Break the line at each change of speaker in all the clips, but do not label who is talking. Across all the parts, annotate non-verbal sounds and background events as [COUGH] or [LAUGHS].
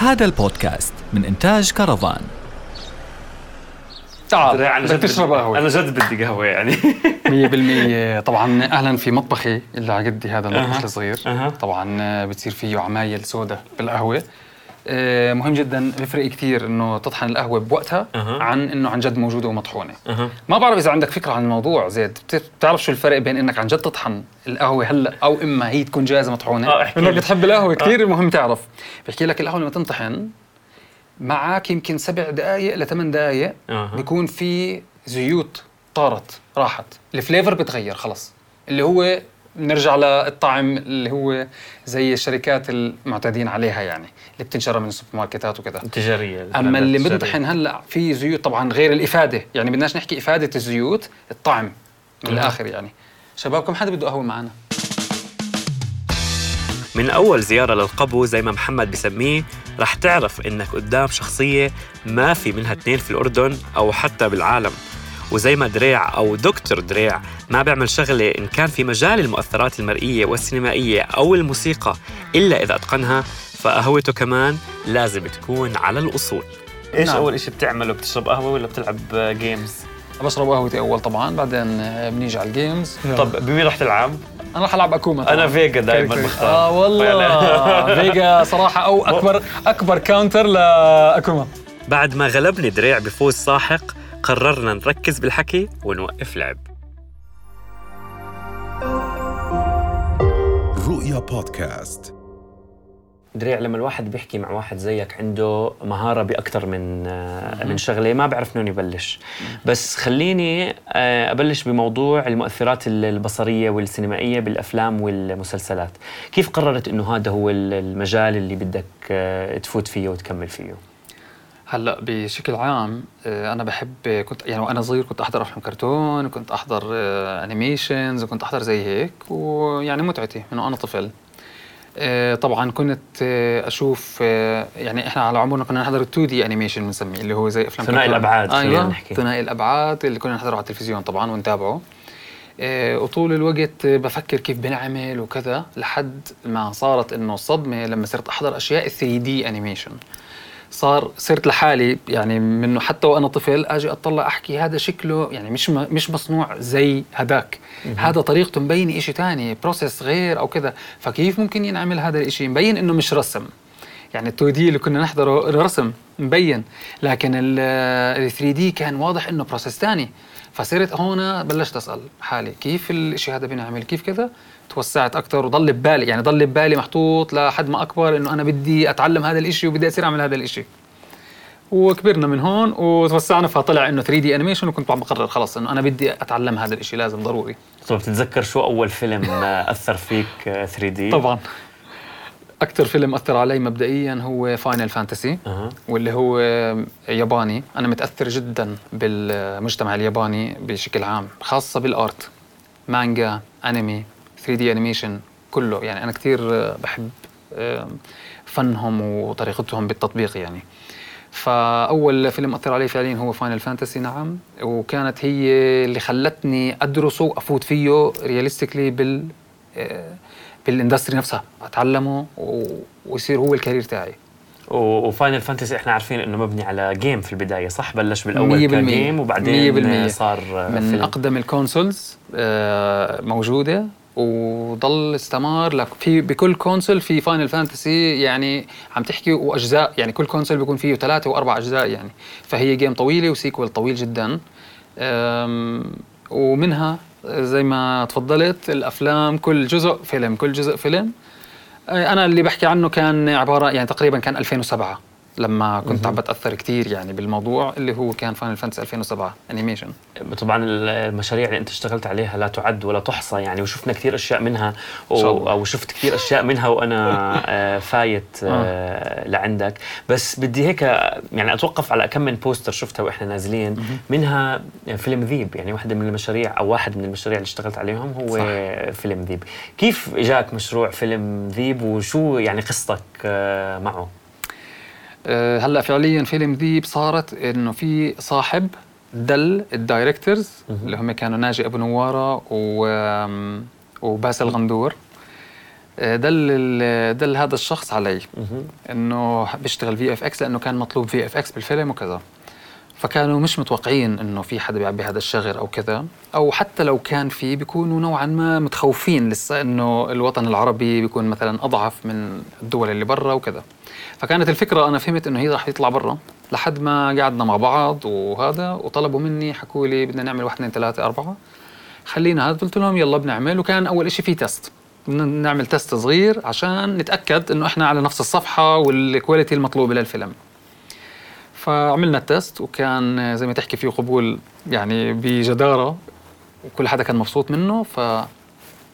هذا البودكاست من إنتاج كرفان
تعال
أنا
بدك
جد
تشرب
بدي-
قهوة.
أنا جد بدي قهوة يعني. [LAUGHS]
100% طبعا أهلا في مطبخي اللي على قدي هذا المطبخ. الصغير.
أها.
طبعا بتصير فيه عمايل سوداء بالقهوة. آه، مهم جدا بيفرق كثير إنه تطحن القهوة بوقتها. عن إنه عن جد موجودة
ومطحونة.
ما بعرف إذا عندك فكرة عن الموضوع زيد بت- بتعرف شو الفرق بين إنك عن جد تطحن القهوة هلأ أو إما هي تكون جاهزة مطحونة
آه، أحكي
انك. بتحب القهوة كثير مهم تعرف بحكي لك القهوة لما تنطحن معك يمكن سبع دقائق لثمان دقائق. بيكون في زيوت طارت راحت الفليفر بتغير خلص اللي هو نرجع للطعم اللي هو زي الشركات المعتادين عليها يعني اللي بتنشرى من السوبر ماركتات وكذا.
التجارية
أما اللي. بنطحن هلأ في زيوت طبعا غير الإفادة يعني بدناش نحكي إفادة الزيوت الطعم من الآخر يعني. شباب كم حدا بده قهوة معنا؟
من أول زيارة للقبو زي ما محمد بسميه رح تعرف إنك قدام شخصية ما في منها اثنين في الأردن أو حتى بالعالم. وزي ما دريع أو دكتور دريع ما بيعمل شغلة إن كان في مجال المؤثرات المرئية والسينمائية أو الموسيقى إلا إذا أتقنها فقهوته كمان لازم تكون على الأصول. إيش
نعم.
أول إشي بتعمله؟ بتشرب قهوة ولا بتلعب جيمز؟
بشرب قهوتي أول طبعا بعدين بنيجي على ال games
طب بمين رح تلعب؟
أنا رح ألعب أكوما طبعاً.
أنا Vega
كاري-
بختار.
آه والله. [LAUGHS] Vega صراحة أو اكبر أكبر counter لأكوما.
بعد ما غلبني دريع بفوز ساحق قررنا نركز بالحكي ونوقف لعب.
رؤيا بودكاست.
دريع لما الواحد بيحكي مع واحد زيك عنده مهارة بأكثر من آه، من شغلة ما بعرف من وين يبلش. بس خليني آه، أبلش بموضوع المؤثرات ال- البصرية والسينمائية بالأفلام والمسلسلات. كيف قررت أنه هذا هو ال- المجال اللي بدك آه، تفوت فيه وتكمل فيه؟
هلأ بشكل عام آه، أنا بحب كنت يعني وأنا صغير كنت أحضر أفلام كرتون كنت أحضر animations وكنت أحضر زي هيك ويعني متعتي من وأنا طفل. آه، طبعا كنت آه، أشوف آه، يعني إحنا على عمرنا كنا نحضر ال 2D animation بنسميه اللي هو زي أفلام
ثنائي خلينا
أيوه
نحكي.
ثنائي الأبعاد اللي كنا نحضره على التلفزيون طبعا ونتابعه. آه، وطول الوقت آه، بفكر كيف بنعمل وكذا لحد ما صارت إنه الصدمه لما صرت أحضر أشياء 3D animation صار صرت لحالي يعني منه حتى وأنا طفل أجي أطلع أحكي هذا شكله يعني مش مش مصنوع زي هذاك. هذا طريقته مبينه شيء ثاني process غير أو كذا. فكيف ممكن ينعمل هذا الشيء مبين إنه مش رسم. يعني ال 2D اللي كنا نحضره رسم مبين. لكن ال 3D كان واضح إنه process ثاني فصرت هون بلشت أسأل حالي كيف الشيء هذا بينعمل؟ كيف كذا؟ توسعت أكثر وضل ببالي يعني ضل ببالي محطوط لحد ما أكبر إنه أنا بدي أتعلم هذا الشيء وبدي أصير أعمل هذا الشيء وكبرنا من هون وتوسعنا فطلع إنه 3D animation وكنت عم بقرر خلص إنه أنا بدي أتعلم هذا الشيء لازم ضروري.
طب بتتذكر شو أول فيلم [LAUGHS] أثر فيك آه، 3D؟
طبعا. أكثر فيلم أثر علي مبدئيا هو Final
Fantasy.
واللي هو ياباني. أنا متأثر جدا بالمجتمع الياباني بشكل عام خاصة بال art مانجا أنمي. 3D animation كله. يعني أنا كثير بحب فنهم وطريقتهم بالتطبيق يعني. فأول فيلم أثر علي فعليا هو Final Fantasy نعم. وكانت هي اللي خلتني أدرسه وأفوت فيه realistically بال آه، بال industry نفسها. أتعلمه ويصير هو ال career تاعي.
و Final Fantasy إحنا عارفين إنه مبني على game في البداية صح؟ بلش بالأول
100%
ك game وبعدين
100%
صار
من
فيلم.
أقدم ال consoles آه، موجودة. وضل استمر لك. في بكل console في Final Fantasy يعني عم تحكي وأجزاء يعني كل console بيكون فيه ثلاثة وأربع أجزاء يعني. فهي game طويلة و sequel طويل جدا. ومنها زي ما تفضلت الأفلام كل جزء فيلم كل جزء فيلم. أنا اللي بحكي عنه كان عبارة يعني تقريبا كان 2007 لما كنت عم بتأثر كثير يعني بالموضوع اللي هو كان Final Fantasy 2007 animation
طبعا المشاريع اللي أنت اشتغلت عليها لا تعد ولا تحصى يعني وشفنا كثير أشياء منها و... أو شفت كثير أشياء منها وأنا [LAUGHS] آه، فايت آه، لعندك. بس بدي هيك يعني أتوقف على كم من poster شفتها وإحنا نازلين. منها فيلم ذيب يعني واحدة من المشاريع أو واحد من المشاريع اللي اشتغلت عليهم هو
صح.
فيلم ذيب. كيف إجاك مشروع فيلم ذيب وشو يعني قصتك آه، معه؟
هلا فعليا فيلم ذيب صارت إنه في صاحب دل ال directors اللي هم كانوا ناجي أبو نوارة و وباسل غندور. آه، دل دل هذا الشخص علي. إنه بيشتغل VFX لأنه كان مطلوب VFX بالفيلم وكذا. فكانوا مش متوقعين إنه في حدا بيعبي هذا الشغر أو كذا أو حتى لو كان في بيكونوا نوعا ما متخوفين لسه إنه الوطن العربي بيكون مثلا أضعف من الدول اللي برا وكذا. فكانت الفكرة أنا فهمت إنه هي راح يطلع برا لحد ما قعدنا مع بعض وهذا وطلبوا مني حكوا لي بدنا نعمل واحد اثنين ثلاثة أربعة. خلينا هذا قلت لهم يلا بنعمل وكان أول شيء في test بدنا نعمل test صغير عشان نتأكد إنه إحنا على نفس الصفحة وال quality المطلوبه للفيلم. فعملنا ال test وكان زي ما تحكي فيه قبول يعني بجدارة وكل حدا كان مبسوط منه. ف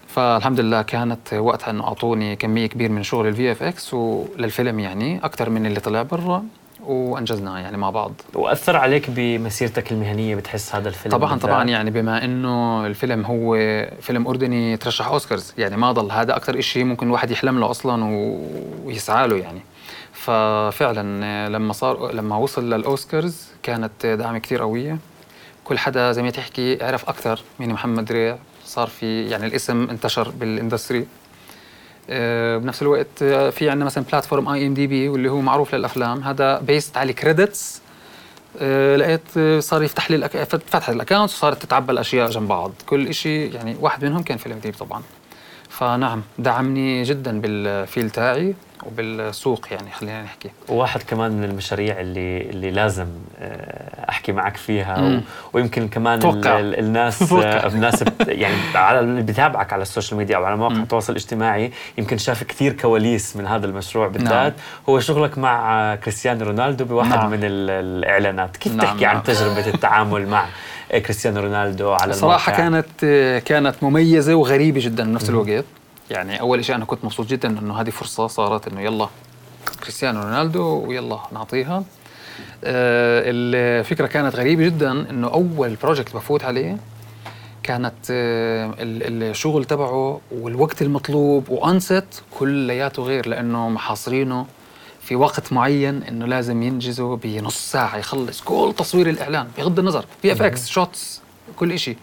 فالحمد لله كانت وقتها إنه أعطوني كمية كبيرة من شغل ال VFX وللفيلم يعني أكثر من اللي طلع برا وأنجزناه يعني مع بعض.
وأثر عليك بمسيرتك المهنية بتحس هذا الفيلم
طبعا؟ طبعا يعني بما إنه الفيلم هو فيلم أردني ترشح أوسكارز يعني ما ضل هذا أكثر شيء ممكن الواحد يحلم له أصلا ويسعى له يعني. ففعلا لما صار لما وصل للأوسكارز كانت دعمه كثير قوية. كل حدا زي ما تحكي عرف أكثر مين محمد دريع صار في يعني الاسم انتشر بال industry. آه، بنفس الوقت آه، في عندنا مثلا platform IMDb واللي هو معروف للأفلام. هذا based على credits آه، لقيت آه، صار يفتح لي ال acc... فتح ال account وصارت تتعبى الاشياء جنب بعض. كل شيء يعني واحد منهم كان فيلم ذيب طبعا. فنعم دعمني جدا بال field تاعي. وبالسوق يعني خلينا نحكي
وواحد كمان من المشاريع اللي اللي لازم آه، أحكي معك فيها و... ويمكن كمان
توقع.
ال... ال... الناس. [LAUGHS] آه، الناس بت... يعني على اللي بتابعك على ال social media أو على مواقع. التواصل الاجتماعي يمكن شاف كثير كواليس من هذا المشروع بالذات
نعم.
هو شغلك مع آه، كريستيانو رونالدو بواحد
نعم.
من ال... الإعلانات كيف
نعم،
تحكي عن
نعم.
تجربة التعامل مع كريستيانو رونالدو على
صراحة
الموقع؟
كانت كانت مميزة وغريبة جدا بنفس الوقت يعني أول شيء أنا كنت مبسوط جدا إنه هذه فرصة صارت إنه يلا كريستيانو رونالدو ويلا نعطيها. آه، الفكرة كانت غريبة جدا إنه أول project بفوت عليه كانت آه، ال- الشغل تبعه والوقت المطلوب وال set كلياته غير لأنه محاصرينه في وقت معين إنه لازم ينجزه بنص ساعة يخلص كل تصوير الإعلان بغض النظر VFX shots كل شيء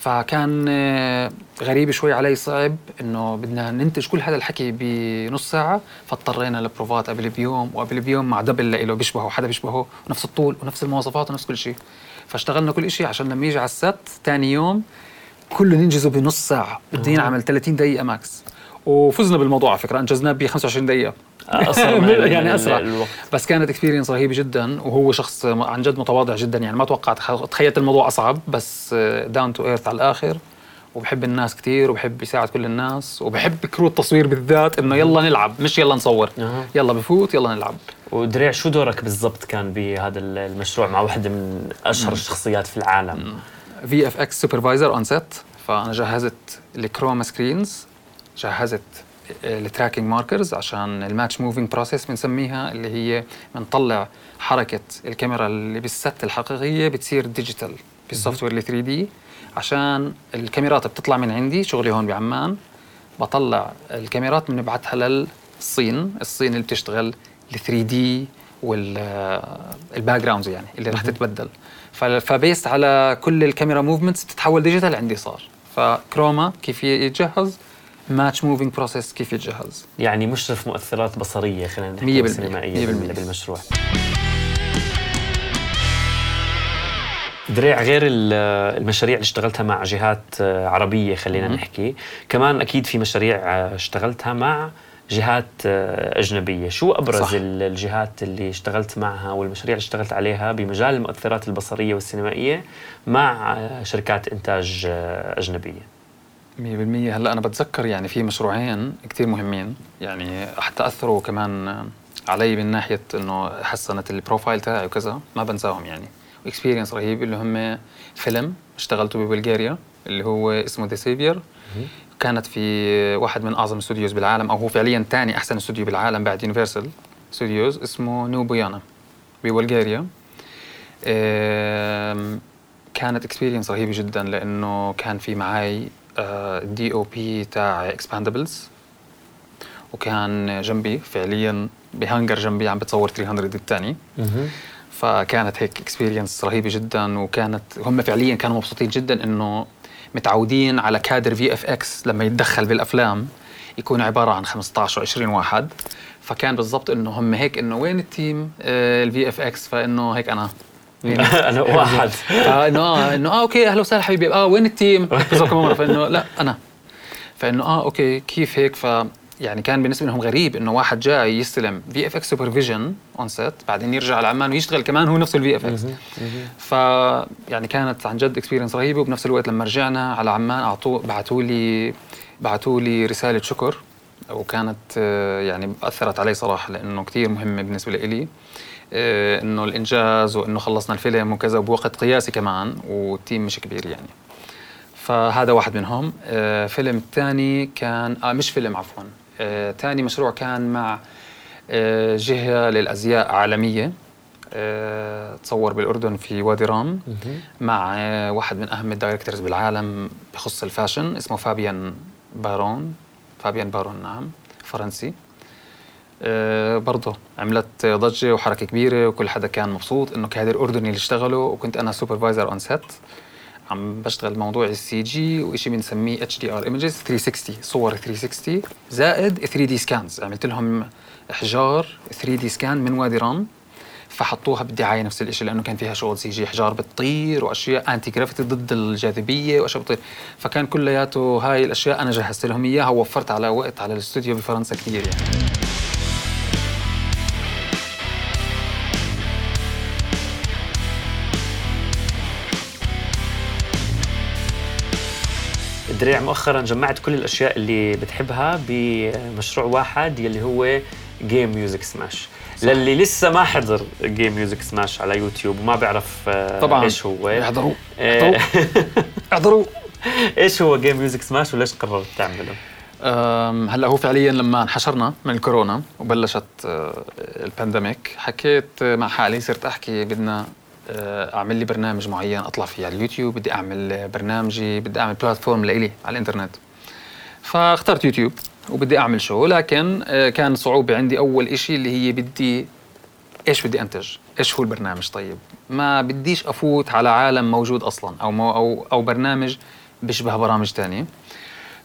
فكان آه، غريب شوي علي صعب إنه بدنا ننتج كل هذا الحكي بنص ساعة فاضطرينا لبروفات قبل بيوم وقبل بيوم مع double له بيشبهه حدا بيشبهه ونفس الطول ونفس المواصفات ونفس كل شيء. فاشتغلنا كل شيء عشان لما يجي على ال set ثاني يوم كله ننجزه بنص ساعة بده ينعمل 30 دقيقة max. وفزنا بالموضوع على فكرة أنجزناه ب 25 دقيقة.
أسرع [LAUGHS] من ال-
يعني أسرع.
الوقت.
بس كانت experience رهيبة جدا وهو شخص عن جد متواضع جدا. يعني ما توقعت تخيلت الموضوع أصعب بس down to earth على الآخر. وبحب الناس كثير وبحب يساعد كل الناس وبحب crew التصوير بالذات إنه يلا نلعب مش يلا نصور. يلا بفوت يلا نلعب.
ودريع شو دورك بالضبط كان بهذا المشروع مع واحدة من أشهر الشخصيات في العالم؟
VFX supervisor on set فأنا جهزت ال chroma screens جهزت ال tracking markers عشان ال match moving process بنسميها اللي هي بنطلع حركة الكاميرا اللي بال set الحقيقية بتصير digital بال software ال 3D. عشان الكاميرات بتطلع من عندي شغلي هون بعمان بطلع الكاميرات بنبعتها للصين الصين اللي بتشتغل ال 3D وال backgrounds يعني اللي رح تتبدل. ف based على كل ال camera movements بتتحول digital عندي صار. ف chroma كيف يتجهز؟ match moving process كيف يتجهز
يعني مشرف مؤثرات بصرية خلينا نحكي
بالمية.
بالمشروع دريع غير ال- المشاريع اللي اشتغلتها مع جهات آه، عربية خلينا. نحكي كمان أكيد في مشاريع آه، اشتغلتها مع جهات آه، أجنبية شو أبرز
صح.
ال- الجهات اللي اشتغلت معها والمشاريع اللي اشتغلت عليها بمجال المؤثرات البصرية والسينمائية مع شركات إنتاج أجنبية
100% هلأ أنا بتذكر يعني في مشروعين كتير مهمين. يعني حتى اثروا كمان علي من ناحية إنه حسنت ال profile تاعي وكذا. ما بنساهم يعني. و experience رهيب اللي هم فيلم اشتغلته ببلغاريا اللي هو اسمه ذا سيفير كانت في واحد من أعظم ال studios بالعالم أو هو فعليا ثاني أحسن استوديو بالعالم بعد Universal Studios اسمه Nu Boyana ببلغاريا كانت experience رهيبة جدا لأنه كان في معي DOP تاع Expendables وكان جنبي فعليا بهانجر جنبي عم بتصور 300 الثاني. فكانت هيك experience رهيبة جدا وكانت هم فعليا كانوا مبسوطين جدا إنه متعودين على كادر VFX لما يتدخل بالأفلام يكون عبارة عن 15 و20 واحد. فكان بالضبط إنه هم هيك إنه وين ال team ال VFX فإنه هيك أنا [LAUGHS]
أنا واحد.
فانه آه إنه آه okay أهلا وسهلا حبيبي. آه وين ال team؟ بس كم مرة. فإنه لا أنا. فإنه آه okay كيف هيك؟ ف يعني كان بالنسبة لهم غريب إنه واحد جاي يستلم VFX supervision on set بعدين يرجع على عمان ويشتغل كمان هو نفسه ال VFX ف يعني كانت عن جد experience رهيبة وبنفس الوقت لما رجعنا على عمان اعطوا بعثوا لي بعثوا لي رسالة شكر. وكانت آه، يعني أثرت علي صراحة لأنه كثير مهمه بالنسبة لي آه، إنه الإنجاز وإنه خلصنا الفيلم وكذا بوقت قياسي كمان وال team مش كبير يعني. فهذا واحد منهم. آه، فيلم الثاني كان آه مش فيلم عفوا. ثاني مشروع كان مع جهة للأزياء عالمية آه تصور بالأردن في وادي رام مع واحد من أهم ال directors بالعالم بخص ال fashion اسمه فابيان بارون فابيان بارون نعم فرنسي. آه برضه عملت ضجة وحركة كبيرة وكل حدا كان مبسوط إنه كادر اردني اللي اشتغلوا وكنت أنا supervisor on set عم بشتغل موضوع ال CG وشيء بنسميه HDR images 360 صور 360 زائد 3D scans عملت لهم إحجار 3D scan من وادي رام فحطوها بالدعاية نفس الشيء لأنه كان فيها شغل CG احجار بتطير وأشياء anti gravity ضد الجاذبية وأشياء بتطير. فكان كلياته هاي الأشياء أنا جهزت لهم إياها ووفرت على وقت على الاستوديو بفرنسا كثير يعني.
دريع مؤخرا جمعت كل الأشياء اللي بتحبها بمشروع واحد يلي هو Game Music Smash للي لسه ما حضر Game Music Smash على يوتيوب وما بيعرف آه،
طبعا.
إيش هو.
احضروا.
آه،
احضروا. [LAUGHS]
إيش هو Game Music Smash وليش قررت تعمله؟
هلا هو فعليا لما انحشرنا من الكورونا وبلشت آه، ال pandemic حكيت مع حالي صرت أحكي بدنا أعمل لي برنامج معين أطلع فيه على اليوتيوب بدي أعمل برنامجي بدي أعمل platform لإلي على الإنترنت. فاخترت يوتيوب وبدي أعمل show لكن آه، كان صعوبة عندي أول إشي اللي هي بدي إيش بدي أنتج؟ إيش هو البرنامج طيب؟ ما بديش أفوت على عالم موجود أصلا أو مو أو أو برنامج بيشبه برامج تانية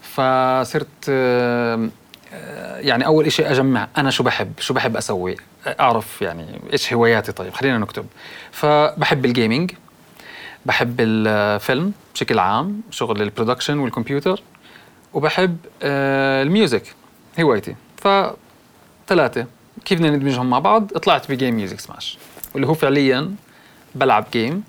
فصرت آه، آه، يعني أول شيء أجمع أنا شو بحب شو بحب أسوي أعرف يعني إيش هواياتي طيب خلينا نكتب فبحب ال gaming بحب الفيلم بشكل عام شغل ال production والكمبيوتر وبحب آه، ال music هوايتي. فثلاثة كيف بدنا ندمجهم مع بعض؟ طلعت ب Game Music Smash واللي هو فعليا بلعب game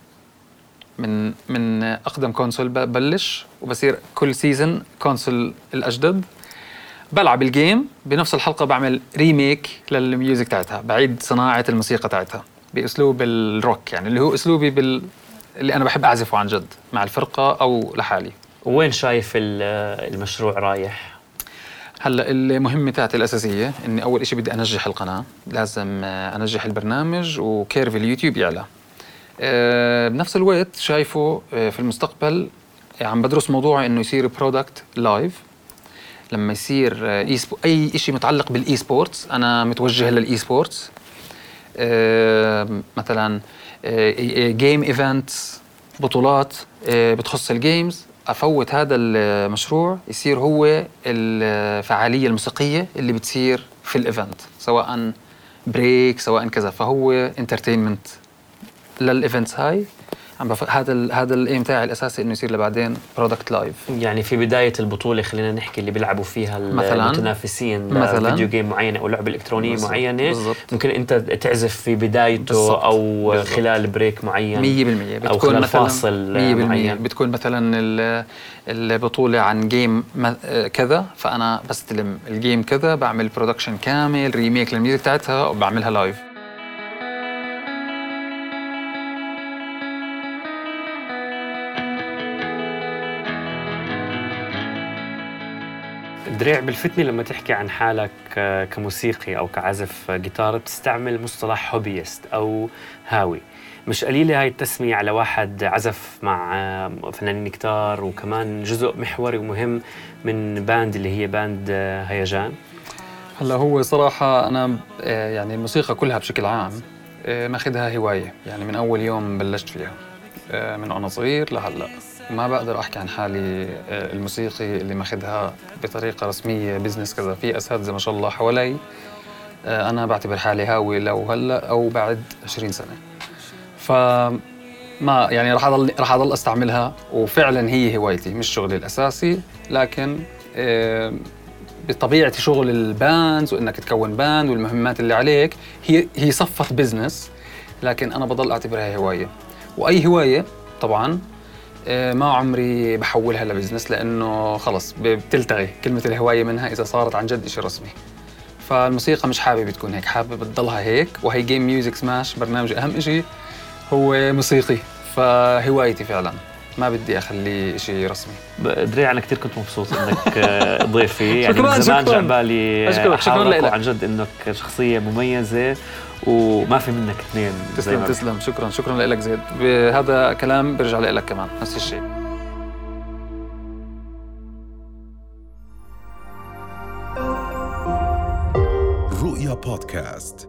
من من أقدم console ببلش وبصير كل season console الأجدد. بلعب ال game بنفس الحلقة بعمل remake لل music تاعتها بعيد صناعة الموسيقى تاعتها بأسلوب الروك يعني اللي هو أسلوبي بال اللي أنا بحب أعزفه عن جد مع الفرقة أو لحالي.
وين شايف ال- المشروع رايح؟
هلا المهمه تاعتي الأساسية إني أول شيء بدي أنجح القناة. لازم أنجح البرنامج و curve اليوتيوب يعلى. آه، بنفس الوقت شايفه آه، في المستقبل عم بدرس موضوع إنه يصير product live لما يصير آه، اي أي شيء متعلق بال esports أنا متوجه لل esports مثلا game events بطولات بتخص ال games أفوت هذا المشروع يصير هو الفعالية الموسيقية اللي بتصير في ال event سواء break سواء كذا فهو entertainment لل events هاي عم بف... هذا ال... هذا ال aim تاعي الأساسي إنه يصير لبعدين product live
يعني في بداية البطولة خلينا نحكي اللي بيلعبوا فيها
مثلاً.
المتنافسين
مثلاً.
video game معينة أو لعبة إلكترونية
بالضبط.
معينة
بالضبط.
ممكن أنت تعزف في بدايته
بالضبط.
أو
بالضبط.
خلال break معين
100%
أو
بتكون
خلال
مثلا
فاصل
100%
معين
بتكون مثلا ال- البطولة عن game كذا فأنا بستلم ال game كذا بعمل production كامل remake لل music تاعتها وبعملها live
دريع بالفتنة لما تحكي عن حالك آه، كموسيقي أو كعازف جيتار بتستعمل مصطلح hobbyist أو هاوي. مش قليلة هاي التسمية على واحد عزف مع آه، فنانين كتار وكمان جزء محوري ومهم من band اللي هي band آه، هيجان.
هلا هو صراحة أنا يعني الموسيقى كلها بشكل عام ماخذها هواية. يعني من أول يوم بلشت فيها من وأنا صغير لهلأ. ما بقدر أحكي عن حالي آه، الموسيقي اللي ماخذها بطريقة رسمية business كذا في أساتذة ما شاء الله حوالي آه، أنا بعتبر حالي هاوي لو هلأ أو بعد 20 سنة. ف ما يعني راح أضل راح أضل أستعملها وفعلا هي هوايتي مش شغلي الأساسي لكن آه، بطبيعة شغل ال bands وإنك تكون band والمهمات اللي عليك هي هي صفت business لكن أنا بضل أعتبرها هواية. وأي هواية طبعا ما عمري بحولها ل business لأنه خلص بتلتغي كلمة الهواية منها إذا صارت عن جد شيء رسمي. فالموسيقى مش حابب تكون هيك حابب تضلها هيك وهي game music smash برنامجي أهم شيء هو موسيقي. فهوايتي فعلا. ما بدي أخليه شيء رسمي.
دريع أنا كثير كنت مبسوط إنك آه، [LAUGHS] ضيفي. يعني
شكراً،
من زمان
شكراً.
جا بالي
شكراً
أحاورك
لإلك.
وعن جد إنك شخصية مميزة وما في منك اثنين
تسلم تسلم. شكرا شكرا لك زيد. هذا كلام برجع لك كمان. نفس الشيء.
رؤيا بودكاست.